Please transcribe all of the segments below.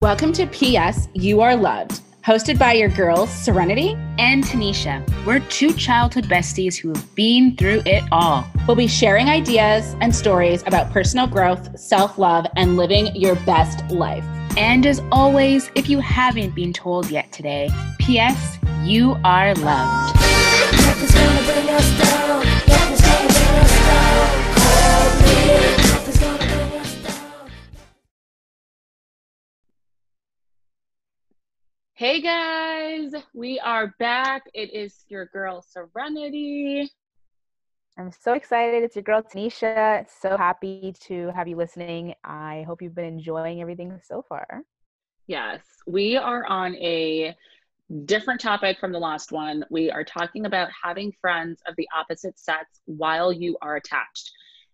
Welcome to PS You Are Loved, hosted by your girls, Serenity and Tanisha. We're two childhood besties who have been through it all. We'll be sharing ideas and stories about personal growth, self love, and living your best life. And as always, if you haven't been told yet today, PS You Are Loved. Hey guys, we are back. It is your girl Serenity. I'm so excited. It's your girl Tanisha. So happy to have you listening. I hope you've been enjoying everything so far. Yes, we are on a different topic from the last one. We are talking about having friends of the opposite sex while you are attached.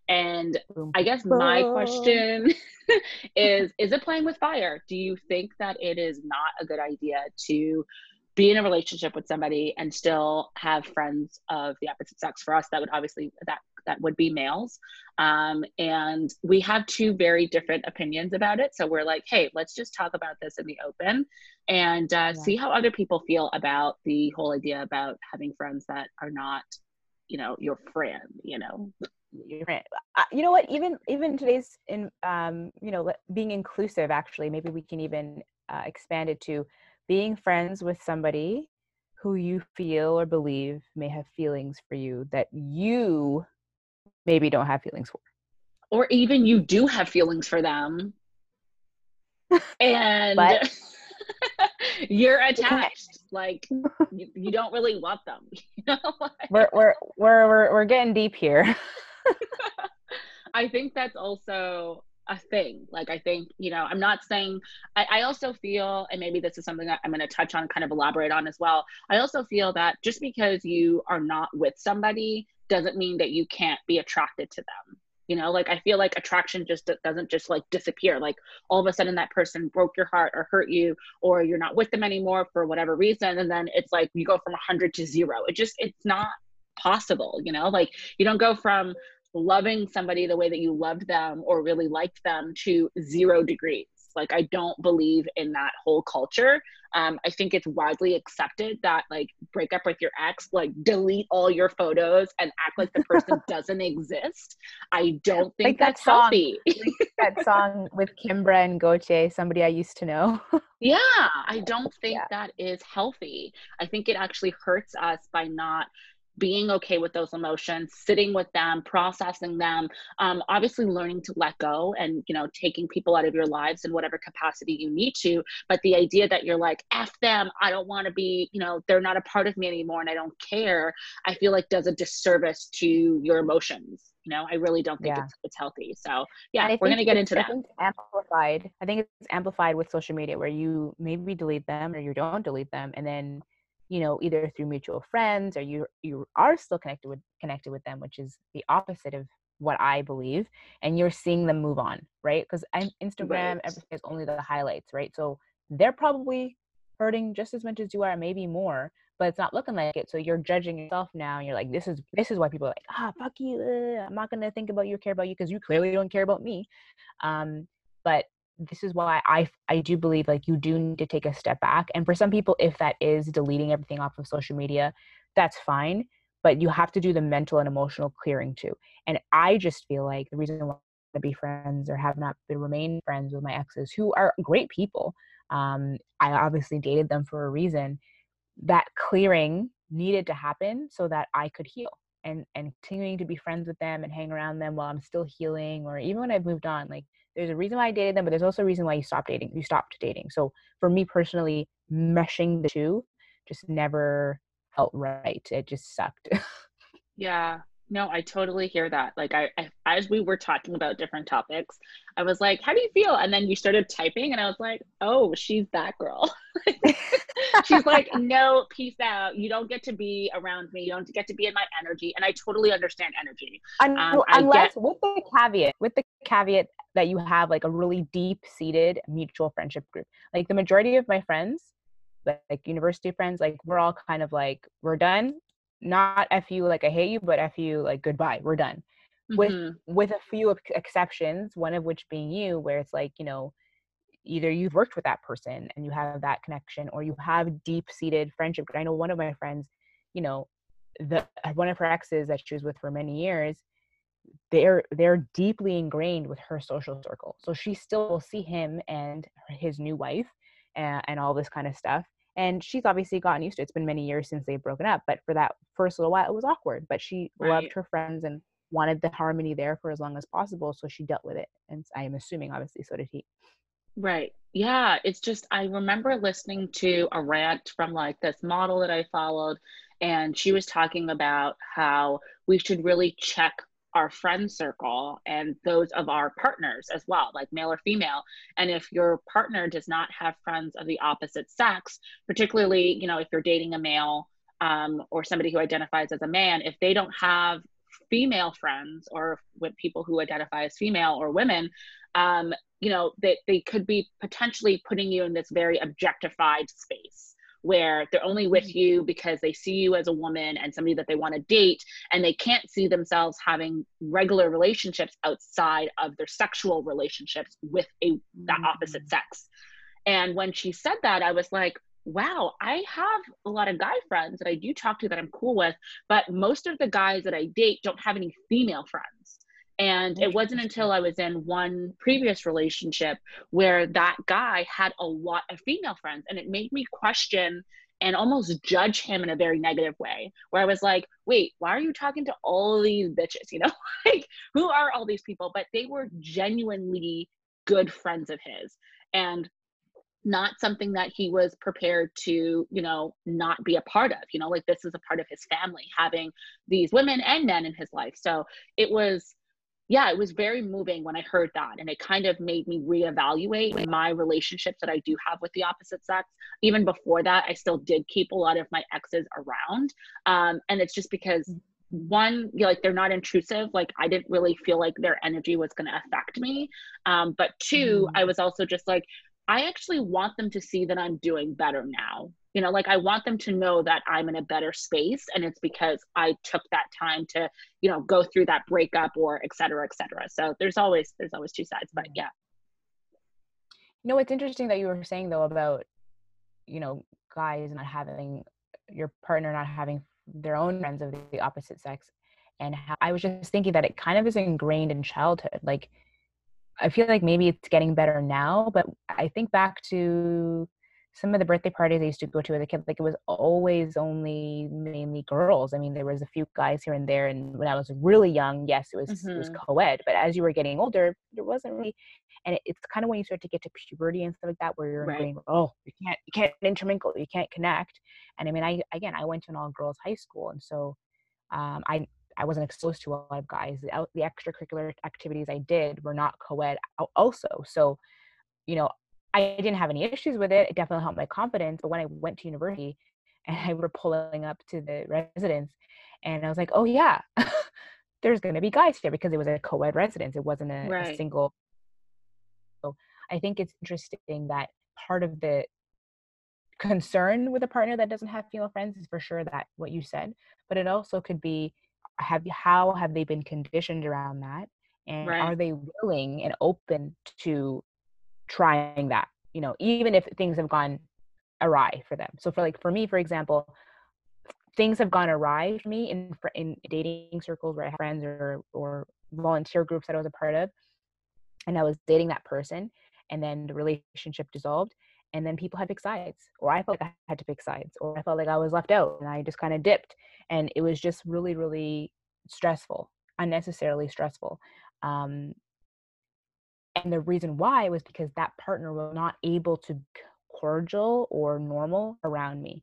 And I guess my question is is it playing with fire? Do you think that it is not a good idea to be in a relationship with somebody and still have friends of the opposite sex? For us, that would obviously that that would be males. Um, and we have two very different opinions about it. So we're like, hey, let's just talk about this in the open and uh, yeah. see how other people feel about the whole idea about having friends that are not, you know, your friend, you know you know what even even today's in um you know being inclusive actually maybe we can even uh, expand it to being friends with somebody who you feel or believe may have feelings for you that you maybe don't have feelings for or even you do have feelings for them and you're attached like you, you, don't really want them you know? we're, we're we're we're we're getting deep here I think that's also a thing. Like, I think, you know, I'm not saying, I, I also feel, and maybe this is something that I'm going to touch on, kind of elaborate on as well. I also feel that just because you are not with somebody doesn't mean that you can't be attracted to them. You know, like I feel like attraction just doesn't just like disappear. Like all of a sudden that person broke your heart or hurt you, or you're not with them anymore for whatever reason. And then it's like you go from 100 to zero. It just, it's not possible you know like you don't go from loving somebody the way that you loved them or really liked them to zero degrees. Like, I don't believe in that whole culture. Um, I think it's widely accepted that, like, break up with your ex, like, delete all your photos and act like the person doesn't exist. I don't think like that's that song, healthy. like that song with Kimbra and Gotye, somebody I used to know. yeah, I don't think yeah. that is healthy. I think it actually hurts us by not being okay with those emotions sitting with them processing them um, obviously learning to let go and you know taking people out of your lives in whatever capacity you need to. But the idea that you're like f them i don't want to be you know they're not a part of me anymore and i don't care i feel like does a disservice to your emotions you know? I really don't think yeah. it's, it's healthy. So yeah we're gonna get into that. amplified. I think it's amplified with social media where you maybe delete them or you don't delete them and then you know either through mutual friends or you you are still connected with connected with them which is the opposite of what i believe and you're seeing them move on right? Because instagram right. everything is only the highlights right? So they're probably hurting just as much as you are maybe more but it's not looking like it. So you're judging yourself now and you're like this is this is why people are like ah fuck you uh, i'm not gonna think about you care about you because you clearly don't care about me um but this is why I I do believe like you do need to take a step back. And for some people, if that is deleting everything off of social media, that's fine. But you have to do the mental and emotional clearing too. And I just feel like the reason why to be friends or have not been remain friends with my exes who are great people. Um, I obviously dated them for a reason. That clearing needed to happen so that I could heal and and continuing to be friends with them and hang around them while I'm still healing or even when I've moved on. Like there's a reason why I dated them, but there's also a reason why you stopped dating. You stopped dating. So for me personally, meshing the two just never felt right. It just sucked. yeah. No, I totally hear that. Like I, I, as we were talking about different topics, I was like, "How do you feel?" And then you started typing, and I was like, "Oh, she's that girl." she's like, "No, peace out. You don't get to be around me. You don't get to be in my energy." And I totally understand energy. Um, unless, get- with the caveat, with the caveat that you have like a really deep seated mutual friendship group. Like the majority of my friends, like university friends, like we're all kind of like, we're done. Not F you like I hate you, but F you like goodbye, we're done. Mm-hmm. With with a few exceptions, one of which being you, where it's like, you know, either you've worked with that person and you have that connection or you have deep seated friendship i know one of my friends you know the one of her exes that she was with for many years they're they're deeply ingrained with her social circle so she still will see him and his new wife and, and all this kind of stuff and she's obviously gotten used to it. It's been many years since they've broken up, but for that first little while, it was awkward. But she right. loved her friends and wanted the harmony there for as long as possible, so she dealt with it. And I am assuming, obviously, so did he. Right. Yeah. It's just, I remember listening to a rant from like this model that I followed, and she mm. was talking about how we should really check our friend circle and those of our partners as well, like male or female. And if your partner does not have friends of the opposite sex, particularly, you know, if you're dating a male um, or somebody who identifies as a man, if they don't have female friends or with people who identify as female or women, um, you know, they, they could be potentially putting you in this very objectified space where they're only with mm-hmm. you because they see you as a woman and somebody that they want to date and they can't see themselves having regular relationships outside of their sexual relationships with a that opposite mm-hmm. sex and when she said that i was like wow i have a lot of guy friends that i do talk to that i'm cool with but most of the guys that i date don't have any female friends and it wasn't until I was in one previous relationship where that guy had a lot of female friends. And it made me question and almost judge him in a very negative way, where I was like, wait, why are you talking to all these bitches? You know, like who are all these people? But they were genuinely good friends of his. And not something that he was prepared to you know not be a part of you know like this is a part of his family having these women and men in his life so it was yeah, it was very moving when I heard that. And it kind of made me reevaluate my relationships that I do have with the opposite sex. Even before that, I still did keep a lot of my exes around. Um, and it's just because one, like they're not intrusive. Like I didn't really feel like their energy was going to affect me. Um, but two, mm. I was also just like, I actually want them to see that I'm doing better now. You know like i want them to know that i'm in a better space and it's because i took that time to you know go through that breakup or et cetera et cetera. So there's always there's always two sides but mm-hmm. yeah. You know it's interesting that you were saying though about you know guys not having your partner not having their own friends of the opposite sex and how i was just thinking that it kind of is ingrained in childhood. Like i feel like maybe it's getting better now but i think back to some of the birthday parties I used to go to as a kid, like it was always only mainly girls. I mean, there was a few guys here and there. And when I was really young, yes, it was mm-hmm. it was mm-hmm. co-ed. But as you were getting older, there wasn't really. And it, it's kind of when you start to get to puberty and stuff like that, where you're right. going, oh, you can't you can't intermingle, you can't connect. And I mean, I again, I went to an all girls high school, and so um, I I wasn't exposed to a lot of guys. The, the extracurricular activities I did were not co-ed also. So, you know, I didn't have any issues with it. It definitely helped my confidence. But when I went to university and I were pulling up to the residence and I was like, oh yeah, there's going to be guys here because it was a co-ed residence. It wasn't a, right. a single. So I think it's interesting that part of the concern with a partner that doesn't have female friends is for sure that what you said, but it also could be have how have they been conditioned around that and right. are they willing and open to trying that you know even if things have gone awry for them so for like for me for example things have gone awry for me in in dating circles where I have friends or or volunteer groups that I was a part of, and I was dating that person, and then the relationship dissolved, and then people had to pick sides, or I felt like I had to pick sides, or I felt like I was left out, and I just kind of dipped, and it was just really really stressful, unnecessarily stressful. Um, and the reason why was because that partner was not able to be cordial or normal around me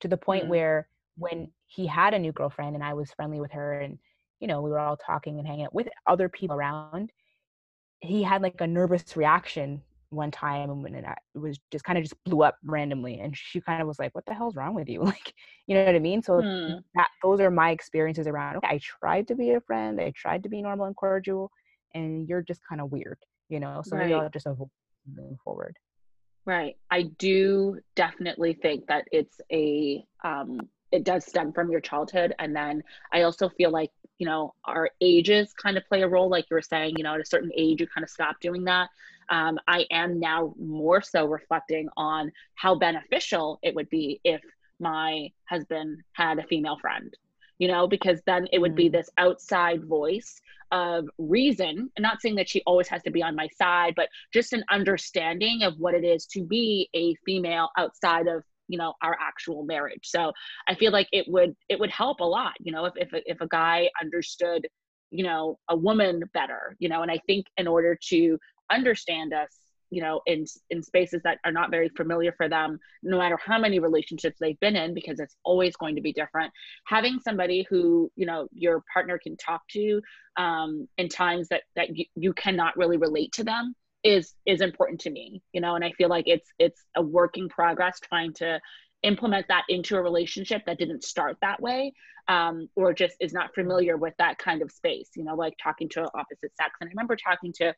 to the point mm-hmm. where when he had a new girlfriend and I was friendly with her and you know we were all talking and hanging out with other people around he had like a nervous reaction one time and when it was just kind of just blew up randomly and she kind of was like what the hell's wrong with you? Like you know what i mean? So hmm. that those are my experiences around okay i tried to be a friend i tried to be normal and cordial and you're just kind of weird you know? So right. maybe i'll just avoid moving forward. Right. I do definitely think that it's a um it does stem from your childhood and then i also feel like you know our ages kind of play a role like you were saying you know at a certain age you kind of stop doing that um, I am now more so reflecting on how beneficial it would be if my husband had a female friend you know, because then it would be mm. this outside voice of reason. And not saying that she always has to be on my side, but just an understanding of what it is to be a female outside of you know our actual marriage so i feel like it would it would help a lot you know if if, if a guy understood you know a woman better you know and i think in order to understand us you know in in spaces that are not very familiar for them no matter how many relationships they've been in because it's always going to be different. Having somebody who you know your partner can talk to um, in times that that you, you cannot really relate to them is is important to me you know and i feel like it's it's a work in progress trying to implement that into a relationship that didn't start that way um, or just is not familiar with that kind of space you know like talking to opposite sex and i remember talking to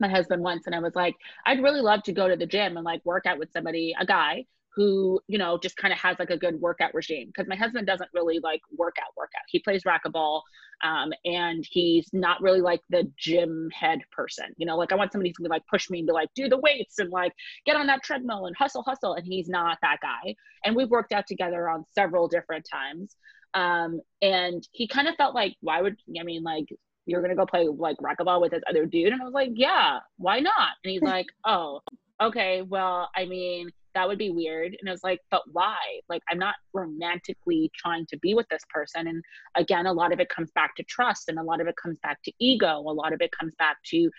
my husband once and I was like, I'd really love to go to the gym and like work out with somebody, a guy who, you know, just kind of has like a good workout regime. Cause my husband doesn't really like workout, workout. He plays racquetball um, and he's not really like the gym head person. You know, like I want somebody gonna like push me and be like, do the weights and like get on that treadmill and hustle, hustle. And he's not that guy. And we've worked out together on several different times. Um, and he kind of felt like, why would I mean, like you're gonna go play like racquetball with this other dude? And i was like yeah why not? And he's like oh okay well i mean that would be weird. And i was like but why? Like i'm not romantically trying to be with this person. And again a lot of it comes back to trust and a lot of it comes back to ego. A lot of it comes back to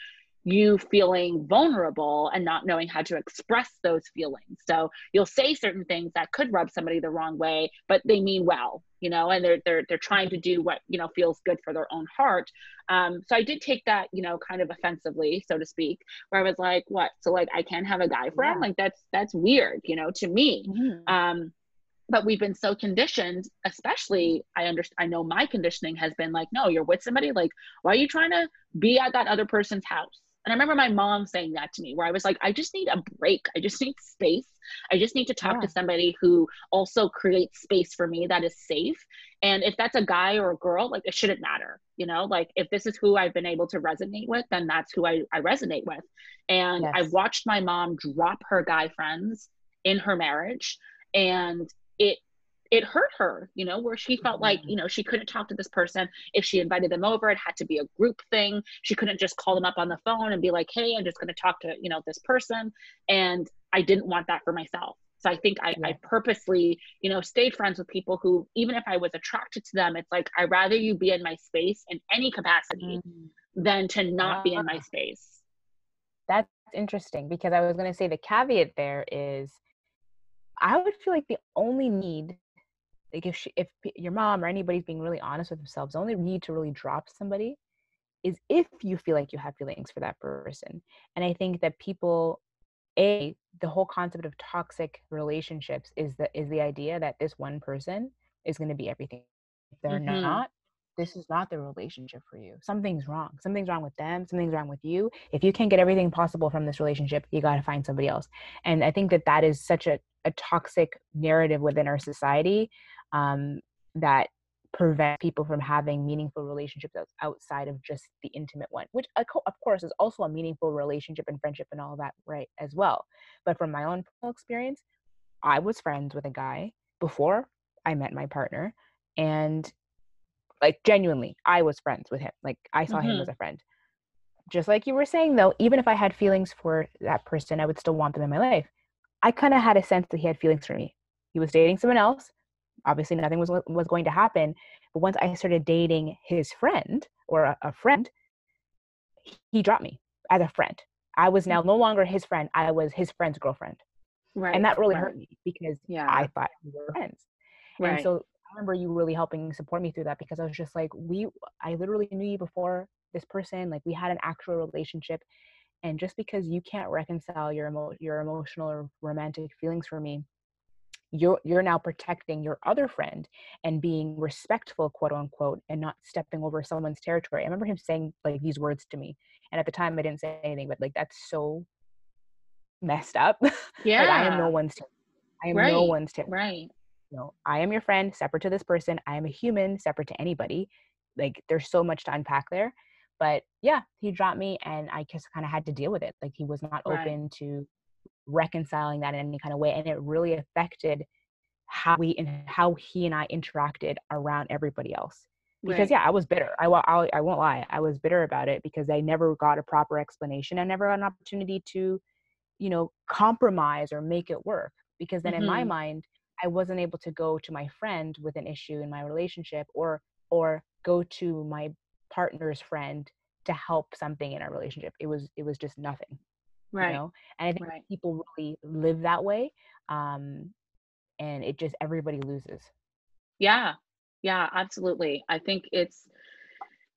you feeling vulnerable and not knowing how to express those feelings. So you'll say certain things that could rub somebody the wrong way, but they mean well, you know, and they're they're they're trying to do what you know feels good for their own heart. Um, so I did take that, you know, kind of offensively, so to speak, where I was like, "What? So like I can't have a guy friend? Yeah. Like that's that's weird, you know, to me." Mm-hmm. Um, but we've been so conditioned especially i understand i know my conditioning has been like no you're with somebody like why are you trying to be at that other person's house and I remember my mom saying that to me, where I was like, I just need a break. I just need space. I just need to talk yeah. to somebody who also creates space for me that is safe. And if that's a guy or a girl, like it shouldn't matter. You know, like if this is who I've been able to resonate with, then that's who I, I resonate with. And yes. I watched my mom drop her guy friends in her marriage. And it it hurt her, you know, where she felt like, mm-hmm. you know, she couldn't talk to this person. If she invited them over, it had to be a group thing. She couldn't just call them up on the phone and be like, hey, I'm just going to talk to, you know, this person. And I didn't want that for myself. So I think I, yeah. I purposely, you know, stayed friends with people who, even if I was attracted to them, it's like, I'd rather you be in my space in any capacity mm-hmm. than to not be in my space. That's interesting because I was going to say the caveat there is I would feel like the only need like if she, if your mom or anybody's being really honest with themselves the only need to really drop somebody is if you feel like you have feelings for that person. And i think that people a the whole concept of toxic relationships is the is the idea that this one person is going to be everything. If they're mm-hmm. not this is not the relationship for you. Something's wrong. Something's wrong with them. Something's wrong with you. If you can't get everything possible from this relationship you got to find somebody else. And i think that that is such a, a toxic narrative within our society um, that prevent people from having meaningful relationships outside of just the intimate one which of course is also a meaningful relationship and friendship and all that right as well. But from my own personal experience i was friends with a guy before i met my partner and like genuinely i was friends with him. Like i saw mm-hmm. him as a friend. Just like you were saying though even if i had feelings for that person i would still want them in my life. I kind of had a sense that he had feelings for me. He was dating someone else obviously nothing was was going to happen but once i started dating his friend or a, a friend he dropped me as a friend. I was now no mm-hmm. longer his friend i was his friend's girlfriend. Right and that really right. hurt me because yeah. I thought we were friends. Right. and so i remember you really helping support me through that because i was just like we i literally knew you before this person like we had an actual relationship and just because you can't reconcile your emo- your emotional or romantic feelings for me you're you're now protecting your other friend and being respectful quote unquote and not stepping over someone's territory i remember him saying like these words to me and at the time i didn't say anything but like that's so messed up yeah like, i am no one's i am right. no one's tip. right you know i am your friend separate to this person i am a human separate to anybody like there's so much to unpack there but yeah he dropped me and i just kind of had to deal with it like he was not Right. open to reconciling that in any kind of way and it really affected how we and how he and i interacted around everybody else because Right. yeah i was bitter I, I, I won't lie i was bitter about it because i never got a proper explanation i never got an opportunity to you know compromise or make it work because then in my Mhm. mind i wasn't able to go to my friend with an issue in my relationship or or go to my partner's friend to help something in our relationship it was it was just nothing Right. you know and i think Right. people really live that way um and it just everybody loses Yeah. Yeah, absolutely. I think it's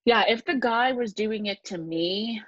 yeah, if the guy was doing it to me,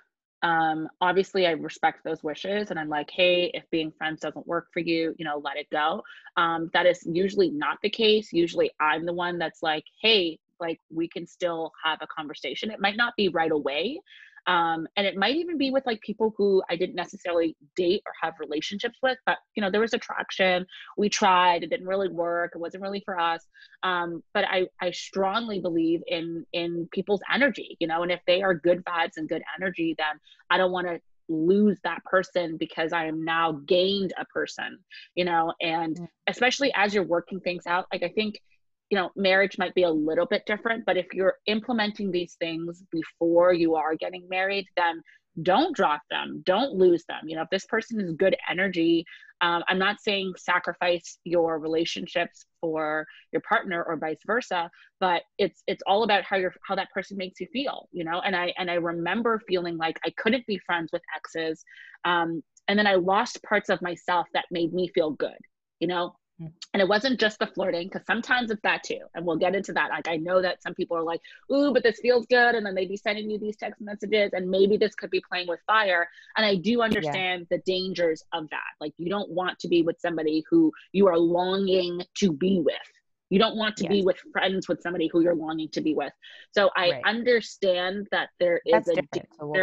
um, obviously I respect those wishes and I'm like, hey, if being friends doesn't work for you, you know, let it go. Um, that is usually not the case. Usually I'm the one that's like, hey, like we can still have a conversation. It might not be right away. Um, and it might even be with like people who I didn't necessarily date or have relationships with, but you know, there was attraction. We tried, it didn't really work, it wasn't really for us um, but I, I strongly believe in in people's energy you know and if they are good vibes and good energy then i don't want to lose that person because i am now gained a person you know and Mm. especially as you're working things out like i think you know marriage might be a little bit different but if you're implementing these things before you are getting married then don't drop them. Don't lose them. You know if this person is good energy um, i'm not saying sacrifice your relationships for your partner or vice versa but it's it's all about how you're how that person makes you feel you know? And i and i remember feeling like i couldn't be friends with exes um, and then i lost parts of myself that made me feel good you know. And it wasn't just the flirting because sometimes it's that too and we'll get into that. Like i know that some people are like ooh but this feels good and then they'd be sending you these text messages and maybe this could be playing with fire and i do understand the dangers of that. Like you don't want to be with somebody who you are longing to be with. You don't want to be with friends with somebody who you're longing to be with. So i Right. understand that there is that's a different so we'll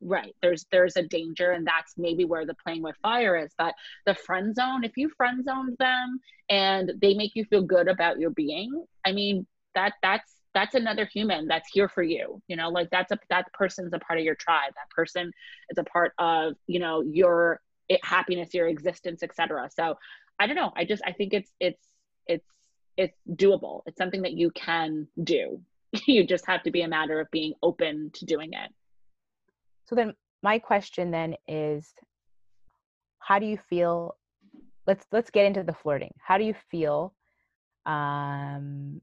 right. There's there's a danger and that's maybe where the playing with fire is but the friend zone if you friend zoned them and they make you feel good about your being i mean that that's that's another human that's here for you you know like that's a that person's a part of your tribe. That person is a part of you know your it, happiness your existence etc so i don't know. I just i think it's it's it's it's doable. It's something that you can do. You just have to be a matter of being open to doing it So then my question then is how do you feel let's let's get into the flirting. How do you feel um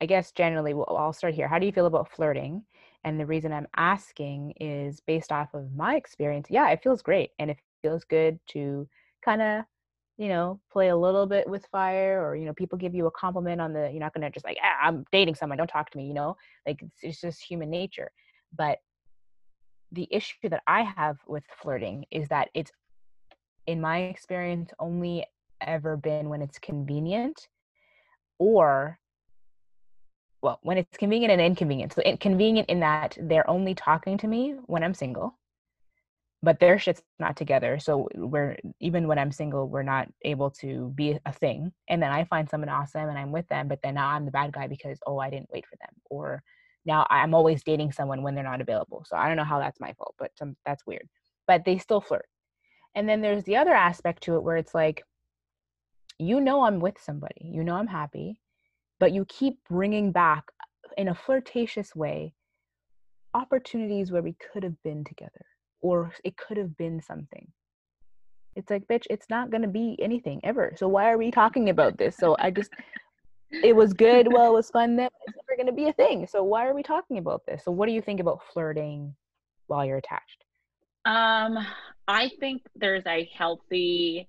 I guess generally well, I'll start here. How do you feel about flirting? And the reason I'm asking is based off of my experience. Yeah, it feels great and it feels good to kind of you know, play a little bit with fire or, you know, people give you a compliment on the, you're not to just like, ah, I'm dating someone, don't talk to me, you know, like it's, it's just human nature. But the issue that I have with flirting is that it's, in my experience, only ever been when it's convenient or, well, when it's convenient and inconvenient. So inconvenient in that they're only talking to me when I'm single, but their shit's not together. So we're, even when I'm single, we're not able to be a thing. And then I find someone awesome and I'm with them, but then now I'm the bad guy because, oh, I didn't wait for them. Or, now I'm always dating someone when they're not available. So I don't know how that's my fault, but some, that's weird. But they still flirt. And then there's the other aspect to it where it's like, you know, I'm with somebody, you know, I'm happy, but you keep bringing back uh, in a flirtatious way opportunities where we could have been together or it could have been something. It's like, bitch, it's not going to be anything ever. So why are we talking about this? So I just, it was good. Well, it was fun. Then it's never going to be a thing. So why are we talking about this? So what do you think about flirting while you're attached? Um, I think there's a healthy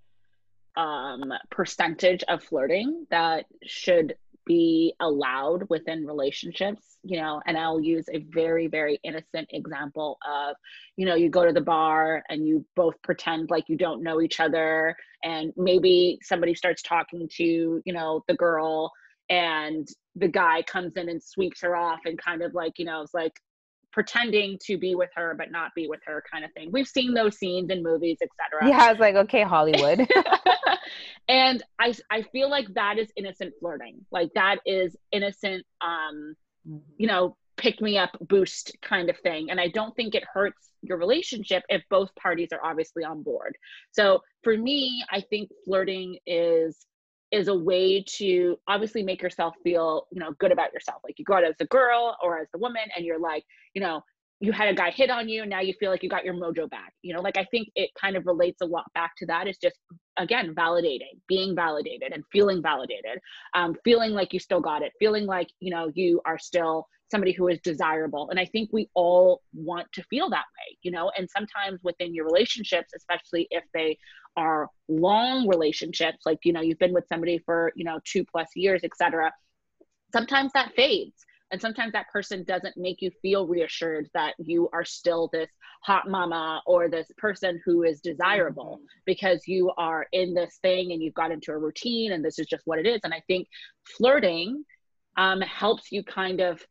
um percentage of flirting that should be allowed within relationships, you know, and I'll use a very, very innocent example of, you know, you go to the bar and you both pretend like you don't know each other, and maybe somebody starts talking to, you know, the girl and the guy comes in and sweeps her off and kind of like, you know, it's like pretending to be with her but not be with her kind of thing. We've seen those scenes in movies, etc. Yeah, I was like, okay, Hollywood. and I I feel like that is innocent flirting. Like that is innocent um you know pick me up boost kind of thing and i don't think it hurts your relationship if both parties are obviously on board so for me i think flirting is is a way to obviously make yourself feel you know good about yourself. Like you go out as a girl or as a woman and you're like you know you had a guy hit on you now you feel like you got your mojo back you know? Like i think it kind of relates a lot back to that it's just again validating being validated and feeling validated um, feeling like you still got it feeling like you know you are still somebody who is desirable. And i think we all want to feel that way you know? And sometimes within your relationships especially if they are long relationships like you know you've been with somebody for you know two plus years etc sometimes that fades and sometimes that person doesn't make you feel reassured that you are still this hot mama or this person who is desirable mm-hmm. because you are in this thing and you've got into a routine and this is just what it is. And I think flirting um, helps you kind of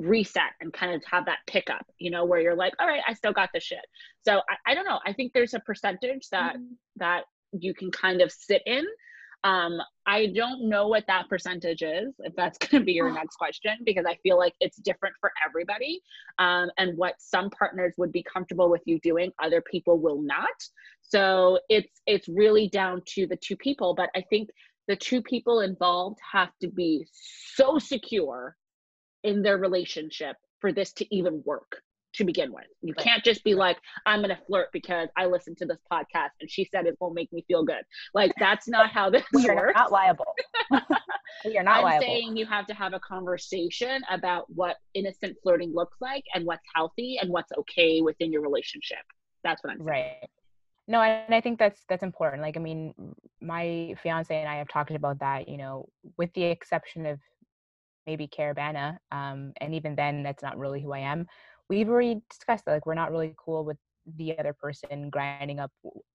reset and kind of have that pickup, you know, where you're like, all right, I still got the shit. So I, I don't know. I think there's a percentage that mm-hmm. that you can kind of sit in um, I don't know what that percentage is, if that's going to be your next question, because I feel like it's different for everybody. Um, and what some partners would be comfortable with you doing, other people will not. So it's it's really down to the two people. But I think the two people involved have to be so secure in their relationship for this to even work to begin with. You can't just be like, I'm gonna flirt because I listened to this podcast and she said it won't make me feel good. Like that's not how this we works. Not liable. we are not I'm liable. saying you have to have a conversation about what innocent flirting looks like and what's healthy and what's okay within your relationship. That's what I'm saying. Right. No, and I think that's that's important. Like, I mean, my fiance and I have talked about that. You know, with the exception of maybe Caribana, um, and even then, that's not really who I am. We've already discussed that like we're not really cool with the other person grinding up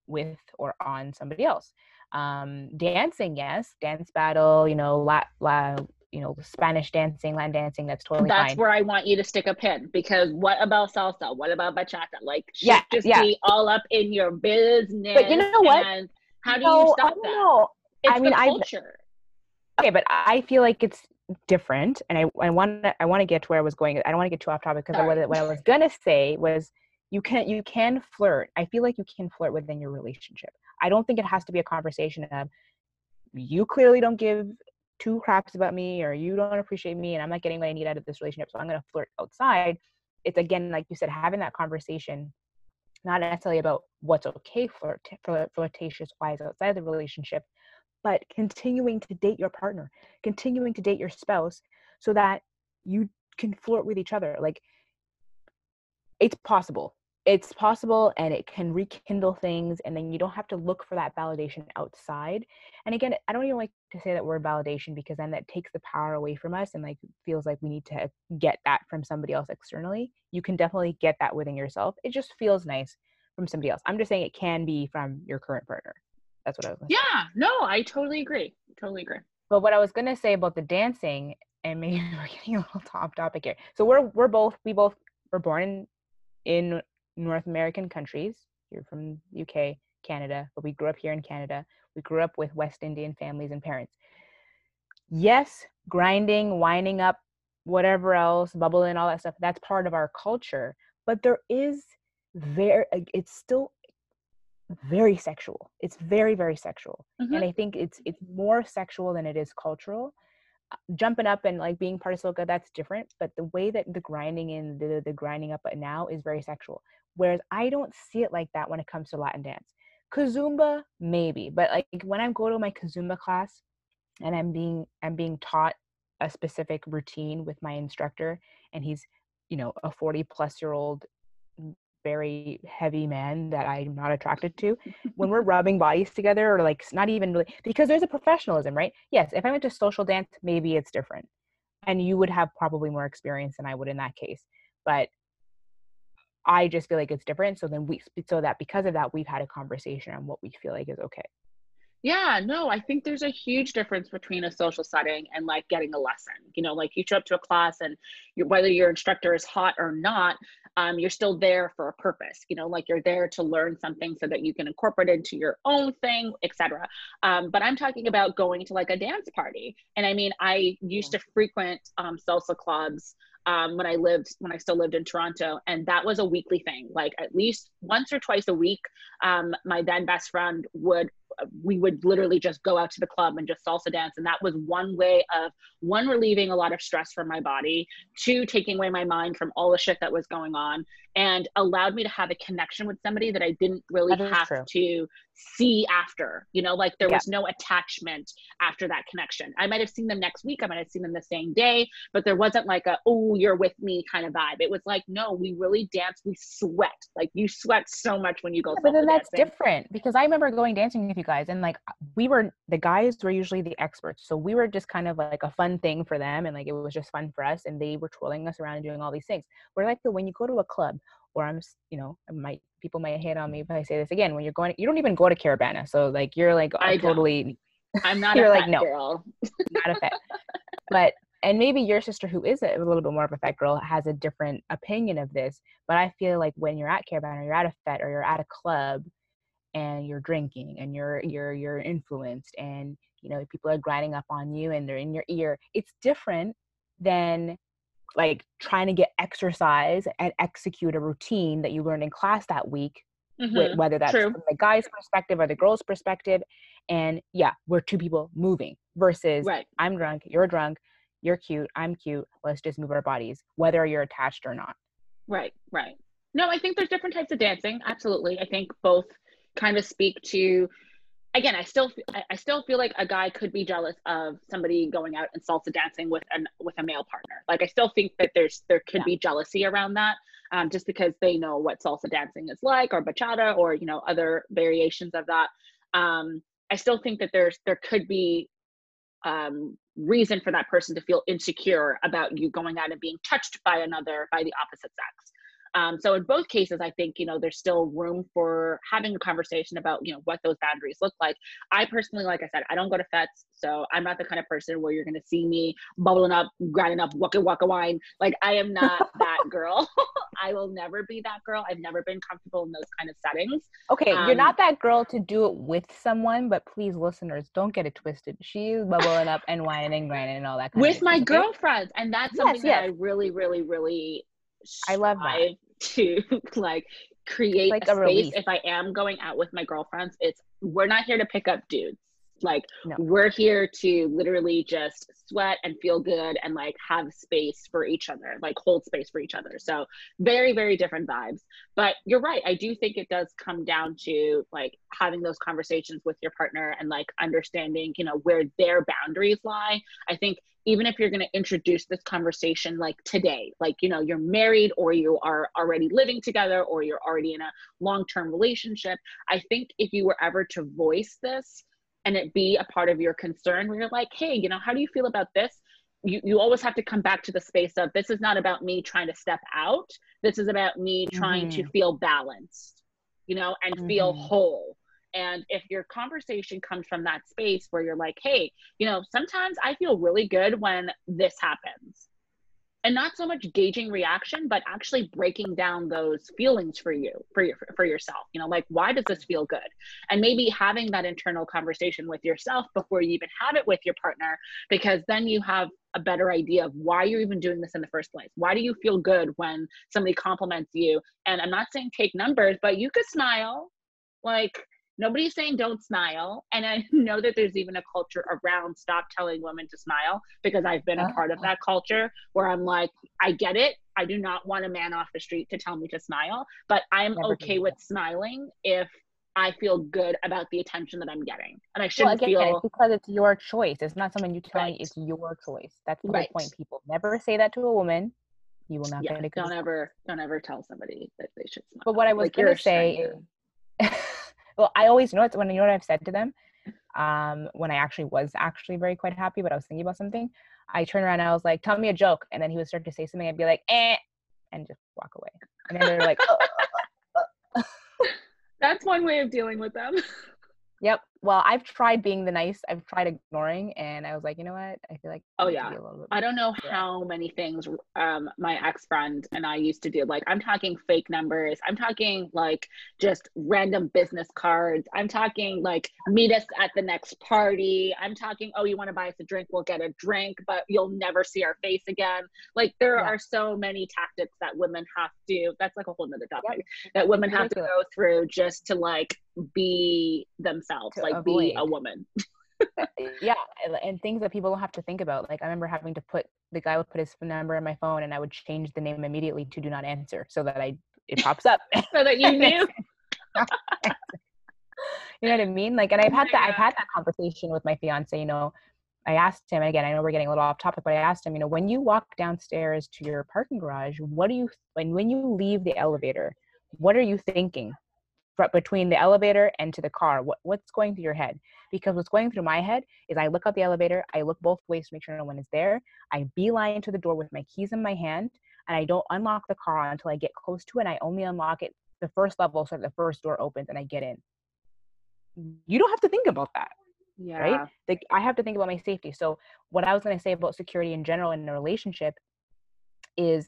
with or on somebody else. Um dancing yes dance battle you know la, la you know spanish dancing latin dancing that's totally that's fine. where i want you to stick a pin because what about salsa? What about bachata? Like yeah just yeah. be all up in your business but you know what? how do you stop that? know. It's i mean i okay but i feel like it's different and i i want to i want to get to where i was going i don't want to get too off topic because what, what i was gonna say was you can you can flirt i feel like you can flirt within your relationship. I don't think it has to be a conversation of you clearly don't give two craps about me or you don't appreciate me and i'm not getting what i need out of this relationship so i'm going to flirt outside. It's again like you said having that conversation not necessarily about what's okay flirt, flirtatious wise outside the relationship but continuing to date your partner, continuing to date your spouse so that you can flirt with each other. Like it's possible. It's possible and it can rekindle things and then you don't have to look for that validation outside. And again, I don't even like to say that word validation because then that takes the power away from us and like feels like we need to get that from somebody else externally. You can definitely get that within yourself. It just feels nice from somebody else. I'm just saying it can be from your current partner. That's what I was. yeah, say. no, I totally agree. Totally agree. But what I was gonna say about the dancing, and maybe we're getting a little top topic here. So we're we're both we both were born in in North American countries. You're from UK, Canada, but we grew up here in Canada. We grew up with West Indian families and parents. Yes, grinding, winding up, whatever else, bubbling, and all that stuff. That's part of our culture. But there is very, it's still very sexual. It's very very sexual, mm-hmm. and I think it's it's more sexual than it is cultural. Uh, jumping up and like being part of soca, that's different. But the way that the grinding in the the grinding up now is very sexual. Whereas I don't see it like that when it comes to Latin dance. Kizomba maybe, but like when I go to my Kizomba class and I'm being I'm being taught a specific routine with my instructor, and he's you know a 40 plus year old very heavy man that I'm not attracted to, when we're rubbing bodies together or like not even really because there's a professionalism, right? Yes, if I went to social dance, maybe it's different. And you would have probably more experience than I would in that case. But I just feel like it's different. So then we so that because of that, we've had a conversation on what we feel like is okay. Yeah, no, I think there's a huge difference between a social setting and like getting a lesson. You know, like you show up to a class and you, whether your instructor is hot or not, um, you're still there for a purpose. You know, like you're there to learn something so that you can incorporate into your own thing, etc. Um, but I'm talking about going to like a dance party. And I mean, I used to frequent um, salsa clubs um, when I lived when I still lived in Toronto, and that was a weekly thing. Like at least once or twice a week, um, my then best friend would we would literally just go out to the club and just salsa dance and that was one way of one relieving a lot of stress from my body two taking away my mind from all the shit that was going on and allowed me to have a connection with somebody that I didn't really have true. to see after. You know, like there yeah. was no attachment after that connection. I might have seen them next week, I might have seen them the same day, but there wasn't like a, oh, you're with me kind of vibe. It was like, no, we really dance, we sweat. Like you sweat so much when you go. Yeah, but then that's dancing. different because I remember going dancing with you guys and like we were, the guys were usually the experts. So we were just kind of like a fun thing for them and like it was just fun for us and they were twirling us around and doing all these things. We're like the when you go to a club, or I'm, you know, I might people might hate on me if I say this again. When you're going, you don't even go to Caribana, so like you're like I totally. I'm not. you're like no, girl. not a fat. But and maybe your sister, who is a little bit more of a fat girl, has a different opinion of this. But I feel like when you're at Caribana, or you're at a fete, or you're at a club, and you're drinking, and you're you're you're influenced, and you know people are grinding up on you, and they're in your ear. It's different than like trying to get exercise and execute a routine that you learned in class that week mm-hmm. whether that's True. from the guy's perspective or the girl's perspective and yeah we're two people moving versus right. i'm drunk you're drunk you're cute i'm cute let's just move our bodies whether you're attached or not right right no i think there's different types of dancing absolutely i think both kind of speak to again, I still I still feel like a guy could be jealous of somebody going out and salsa dancing with an with a male partner. Like I still think that there's there could yeah. be jealousy around that, um, just because they know what salsa dancing is like, or bachata, or you know other variations of that. Um, I still think that there's there could be um, reason for that person to feel insecure about you going out and being touched by another by the opposite sex. Um, so in both cases, I think you know there's still room for having a conversation about you know what those boundaries look like. I personally, like I said, I don't go to fetes, so I'm not the kind of person where you're going to see me bubbling up, grinding up, waka waka wine. Like I am not that girl. I will never be that girl. I've never been comfortable in those kind of settings. Okay, um, you're not that girl to do it with someone, but please, listeners, don't get it twisted. She's bubbling up and wining and grinding and all that. with my okay? girlfriends, and that's something yes, yes. that I really, really, really I love that. To like create like a, a space if I am going out with my girlfriends. It's we're not here to pick up dudes. Like no. we're here to literally just sweat and feel good and like have space for each other, like hold space for each other. So very, very different vibes. But you're right. I do think it does come down to like having those conversations with your partner and like understanding, you know, where their boundaries lie. I think even if you're going to introduce this conversation like today, like, you know, you're married or you are already living together or you're already in a long term relationship, I think if you were ever to voice this, and it be a part of your concern where you're like, hey, you know, how do you feel about this? You, you always have to come back to the space of this is not about me trying to step out. This is about me trying mm-hmm. to feel balanced, you know, and mm-hmm. feel whole. And if your conversation comes from that space where you're like, hey, you know, sometimes I feel really good when this happens and not so much gauging reaction but actually breaking down those feelings for you for your for yourself you know like why does this feel good? And maybe having that internal conversation with yourself before you even have it with your partner because then you have a better idea of why you're even doing this in the first place. Why do you feel good when somebody compliments you? And i'm not saying take numbers but you could smile like Nobody's saying don't smile. And I know that there's even a culture around stop telling women to smile because I've been a part of ah. that culture where I'm like, I get it. I do not want a man off the street to tell me to smile, but I'm Never okay with smiling if I feel good about the attention that I'm getting. And I shouldn't well, again, feel it's because it's your choice. It's not someone you tell right. me it's your choice. That's the right. point, people. Never say that to a woman. You will not yeah, get a Don't ever don't ever tell somebody that they should smile. But what I was like, gonna say well i always know it's when you know what i've said to them? Um, when i actually was actually very quite happy but i was thinking about something i turned around and i was like tell me a joke and then he would start to say something i'd be like eh and just walk away. And then they're like oh. that's one way of dealing with them. Yep well, I've tried being the nice. I've tried ignoring, and I was like, you know what? I feel like oh yeah. I don't know how many things um my ex friend and I used to do. Like I'm talking fake numbers. I'm talking like just random business cards. I'm talking like meet us at the next party. I'm talking oh you want to buy us a drink? We'll get a drink, but you'll never see our face again. Like there yeah. are so many tactics that women have to. That's like a whole nother topic yep. that women have to go through just to like be themselves, to like avoid. be a woman. yeah, and things that people don't have to think about. Like I remember having to put the guy would put his number in my phone, and I would change the name immediately to do not answer, so that I it pops up, so that you knew. you know what I mean? Like, and I've had that. I've had that conversation with my fiance. You know, I asked him again. I know we're getting a little off topic, but I asked him. You know, when you walk downstairs to your parking garage, what do you? When when you leave the elevator, what are you thinking? Between the elevator and to the car what, what's going through your head? Because what's going through my head is i look out the elevator i look both ways to make sure no one is there i beeline to the door with my keys in my hand and i don't unlock the car until i get close to it and i only unlock it the first level so that the first door opens and i get in. You don't have to think about that yeah. right like i have to think about my safety. So what i was going to say about security in general in a relationship is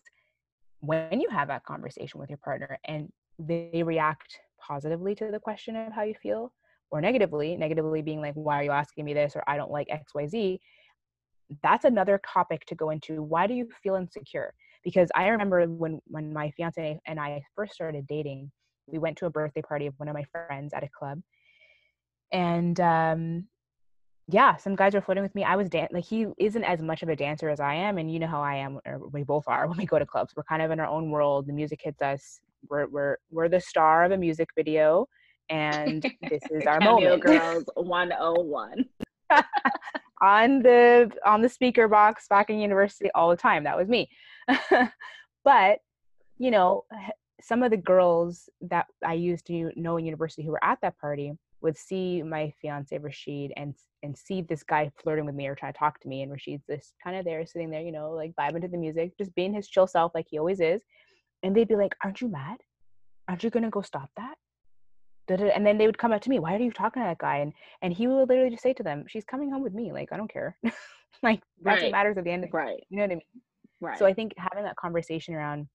when you have that conversation with your partner and they react positively to the question of how you feel or negatively negatively being like why are you asking me this? or i don't like xyz that's another topic to go into. Why do you feel insecure? Because i remember when when my fiance and i first started dating we went to a birthday party of one of my friends at a club and um yeah some guys were flirting with me. I was dan- like he isn't as much of a dancer as i am and you know how i am or we both are when we go to clubs. We're kind of in our own world. The music hits us we're we're we're the star of a music video and this is our moment. Girls 101 on the on the speaker box back in university all the time. That was me. But you know some of the girls that i used to know in university who were at that party would see my fiance Rashid and and see this guy flirting with me or trying to talk to me and Rashid's just kind of there sitting there, you know, like vibing to the music, just being his chill self like he always is and they'd be like, "Aren't you mad? Aren't you gonna go stop that?" And then they would come up to me, "Why are you talking to that guy?" And and he would literally just say to them, "She's coming home with me. Like I don't care. like that's right. what matters at the end. Of, right. You know what I mean? Right. So I think having that conversation around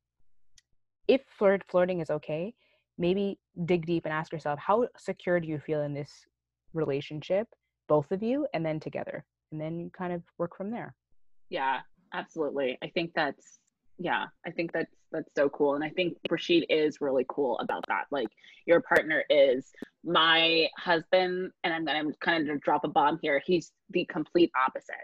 if flirt flirting is okay, maybe dig deep and ask yourself, how secure do you feel in this relationship, both of you, and then together, and then you kind of work from there. Yeah, absolutely. I think that's yeah i think that's that's so cool and i think rashid is really cool about that like your partner is my husband and i'm gonna kind of drop a bomb here he's the complete opposite.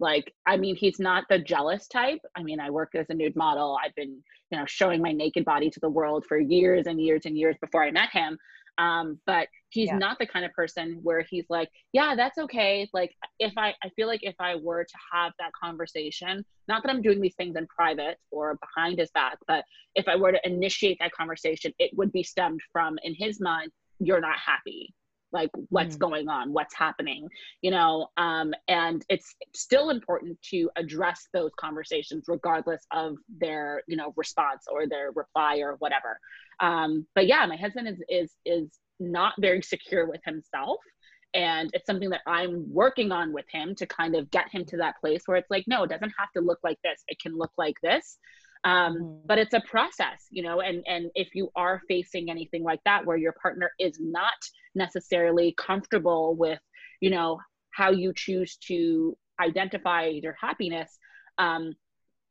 Like i mean he's not the jealous type i mean i work as a nude model i've been you know showing my naked body to the world for years and years and years before i met him um, but he's yeah. not the kind of person where he's like yeah that's okay like if i i feel like if i were to have that conversation not that i'm doing these things in private or behind his back but if i were to initiate that conversation it would be stemmed from in his mind you're not happy like what's mm. going on what's happening you know um, and it's still important to address those conversations regardless of their you know response or their reply or whatever. Um, but yeah my husband is is is not very secure with himself and it's something that i'm working on with him to kind of get him to that place where it's like no it doesn't have to look like this. It can look like this um, mm-hmm. but it's a process you know and and if you are facing anything like that where your partner is not necessarily comfortable with you know how you choose to identify your happiness um,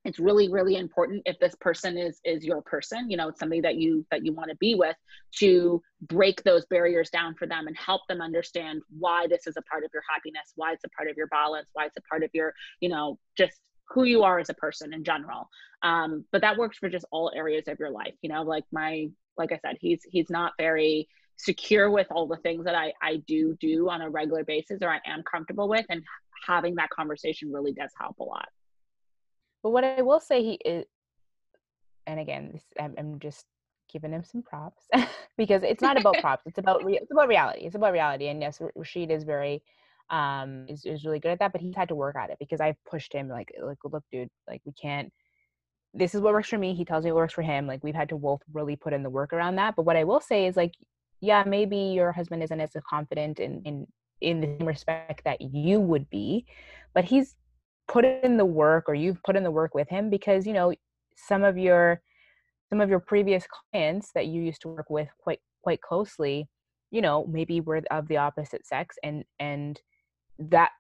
it's really really important if this person is is your person you know it's somebody that you that you want to be with to break those barriers down for them and help them understand why this is a part of your happiness why it's a part of your balance why it's a part of your you know just who you are as a person in general. Um, but that works for just all areas of your life you know like my like i said he's he's not very secure with all the things that i i do do on a regular basis or i am comfortable with and having that conversation really does help a lot. But what i will say he is and again this, I'm, I'm just giving him some props because it's not about props it's about re- it's about reality it's about reality and yes rashid is very um is, is really good at that but he's had to work at it because i've pushed him like like look dude like we can't this is what works for me he tells me what works for him like we've had to both really put in the work around that but what i will say is like yeah maybe your husband isn't as confident in in in the respect that you would be but he's put in the work or you've put in the work with him because you know some of your some of your previous clients that you used to work with quite quite closely you know maybe were of the opposite sex and and that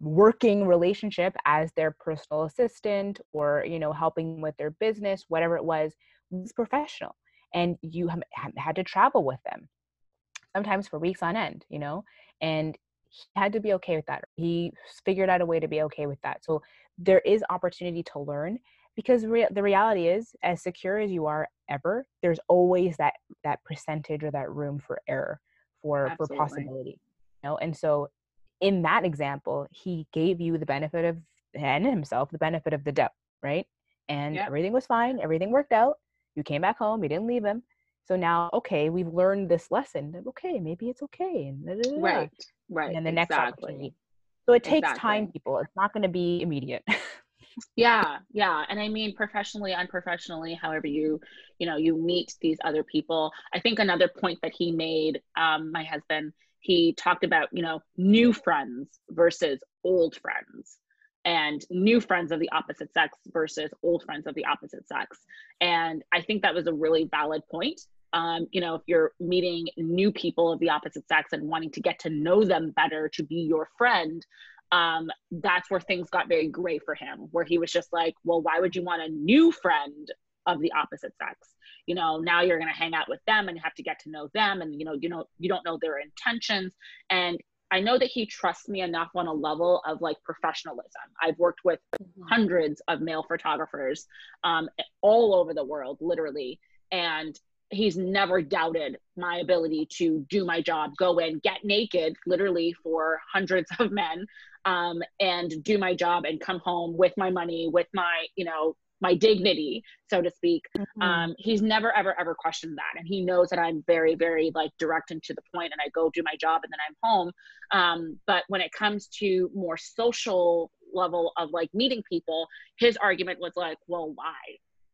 working relationship as their personal assistant or you know helping with their business whatever it was was professional and you had to travel with them sometimes for weeks on end you know and he had to be okay with that he figured out a way to be okay with that so there is opportunity to learn because re- the reality is as secure as you are ever there's always that that percentage or that room for error for Absolutely. for possibility you know and so in that example he gave you the benefit of and himself the benefit of the doubt right? And yep. everything was fine everything worked out. You came back home you didn't leave him. So now okay we've learned this lesson okay maybe it's okay and right right and the exactly. next opportunity. So it takes exactly. time people. It's not going to be immediate. Yeah yeah and i mean professionally unprofessionally however you you know you meet these other people. I think another point that he made um, my husband he talked about you know new friends versus old friends. And new friends of the opposite sex versus old friends of the opposite sex. And i think that was a really valid point. Um, you know if you're meeting new people of the opposite sex and wanting to get to know them better to be your friend um, that's where things got very gray for him, where he was just like, well, why would you want a new friend of the opposite sex? You know, now you're going to hang out with them and you have to get to know them, and you know, you know, you don't know their intentions. And I know that he trusts me enough on a level of like professionalism. I've worked with mm-hmm. hundreds of male photographers um, all over the world, literally, and he's never doubted my ability to do my job, go in, get naked, literally for hundreds of men, um, and do my job and come home with my money, with my, you know, my dignity, so to speak. Mm-hmm. Um, he's never, ever, ever questioned that. And he knows that I'm very, very like direct and to the point and I go do my job and then I'm home. Um, but when it comes to more social level of like meeting people, his argument was like, well, why?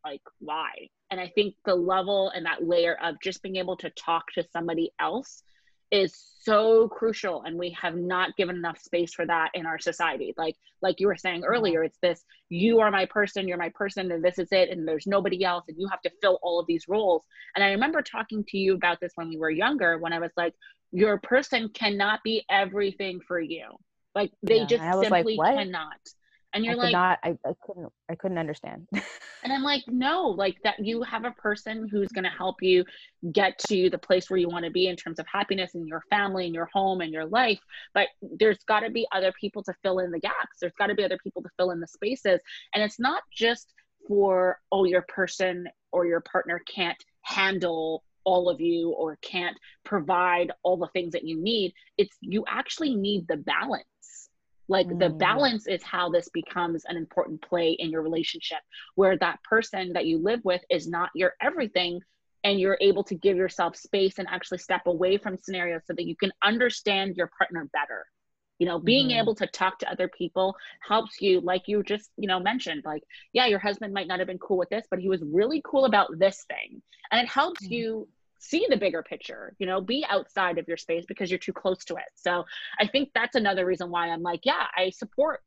Like, why? And I think the level and that layer of just being able to talk to somebody else is so crucial and we have not given enough space for that in our society. Like like you were saying mm-hmm. earlier it's this you are my person you're my person and this is it and there's nobody else and you have to fill all of these roles. And i remember talking to you about this when we were younger when i was like your person cannot be everything for you. Like they yeah, just simply like, cannot and you're I like not I, I couldn't i couldn't understand. And i'm like no like that you have a person who's going to help you get to the place where you want to be in terms of happiness in your family and your home and your life. But there's got to be other people to fill in the gaps. There's got to be other people to fill in the spaces. And it's not just for oh your person or your partner can't handle all of you or can't provide all the things that you need. It's you actually need the balance like mm. the balance is how this becomes an important play in your relationship, where that person that you live with is not your everything, and you're able to give yourself space and actually step away from scenarios so that you can understand your partner better. You know, being mm-hmm. able to talk to other people helps you, like you just, you know, mentioned, like, yeah, your husband might not have been cool with this, but he was really cool about this thing. And it helps mm-hmm. you see the bigger picture you know be outside of your space because you're too close to it. So i think that's another reason why i'm like yeah i support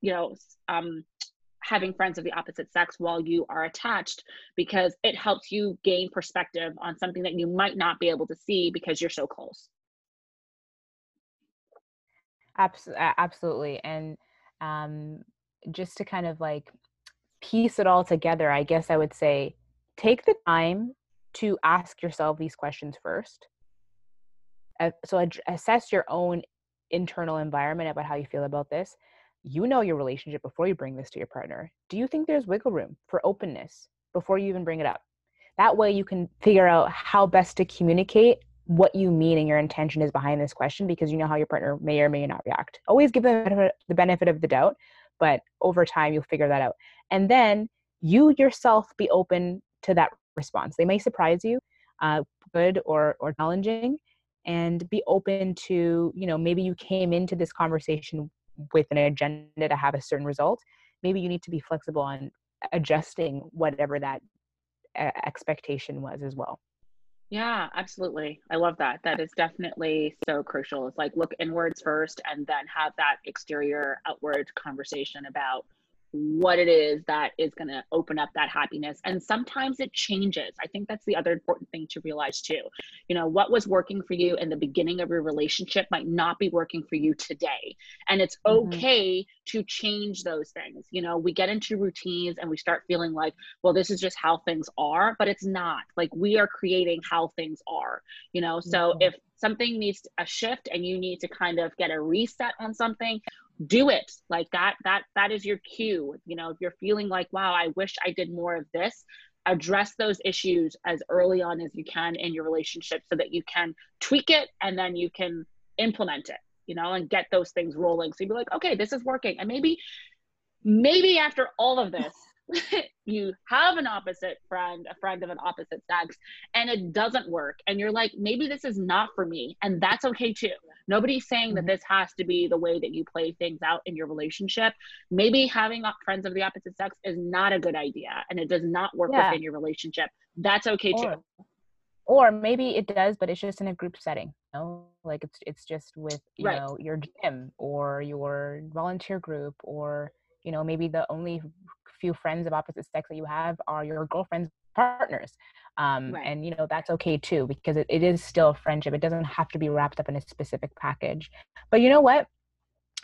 you know um having friends of the opposite sex while you are attached because it helps you gain perspective on something that you might not be able to see because you're so close. Absolutely. And um just to kind of like piece it all together i guess i would say take the time to ask yourself these questions first. So ad- assess your own internal environment about how you feel about this. You know your relationship before you bring this to your partner. Do you think there's wiggle room for openness before you even bring it up? That way you can figure out how best to communicate what you mean and your intention is behind this question because you know how your partner may or may not react. Always give them the benefit of the doubt, but over time you'll figure that out. And then you yourself be open to that response. They may surprise you, uh, good or or challenging, and be open to you know maybe you came into this conversation with an agenda to have a certain result. Maybe you need to be flexible on adjusting whatever that uh, expectation was as well. Yeah, absolutely. I love that. That is definitely so crucial. It's like look inwards first and then have that exterior outward conversation about what it is that is going to open up that happiness and sometimes it changes i think that's the other important thing to realize too you know what was working for you in the beginning of your relationship might not be working for you today and it's mm-hmm. okay mm-hmm. to change those things you know we get into routines and we start feeling like well this is just how things are but it's not like we are creating how things are you know so mm-hmm. if something needs a shift and you need to kind of get a reset on something do it. Like that that that is your cue. You know if you're feeling like wow i wish i did more of this address those issues as early on as you can in your relationship so that you can tweak it and then you can implement it you know and get those things rolling. So you'd be like okay this is working. And maybe maybe after all of this you have an opposite friend, a friend of an opposite sex, and it doesn't work. And you're like, maybe this is not for me. And that's okay too. Nobody's saying that mm-hmm. this has to be the way that you play things out in your relationship. Maybe having friends of the opposite sex is not a good idea and it does not work yeah. within your relationship. That's okay or, too. Or maybe it does, but it's just in a group setting. You know? Like it's it's just with you right. know your gym or your volunteer group or you know maybe the only few friends of opposite sex that you have are your girlfriend's partners um, right. and you know that's okay too because it, it is still friendship. It doesn't have to be wrapped up in a specific package. But you know what?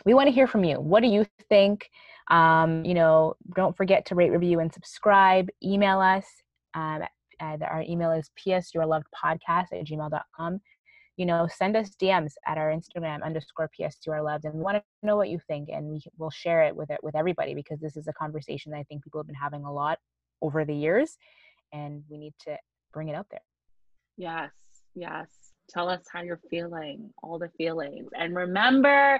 We want to hear from you. What do you think? Um, you know don't forget to rate review and subscribe. Email us um, uh, our email is psyourlovedpodcast at gmail.com you know, send us DMs at our Instagram underscore PSURLoved and we want to know what you think and we will share it with it with everybody because this is a conversation that I think people have been having a lot over the years and we need to bring it out there. Yes, yes. Tell us how you're feeling, all the feelings. And remember,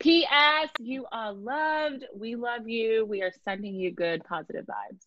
P.S. You are loved. We love you. We are sending you good, positive vibes.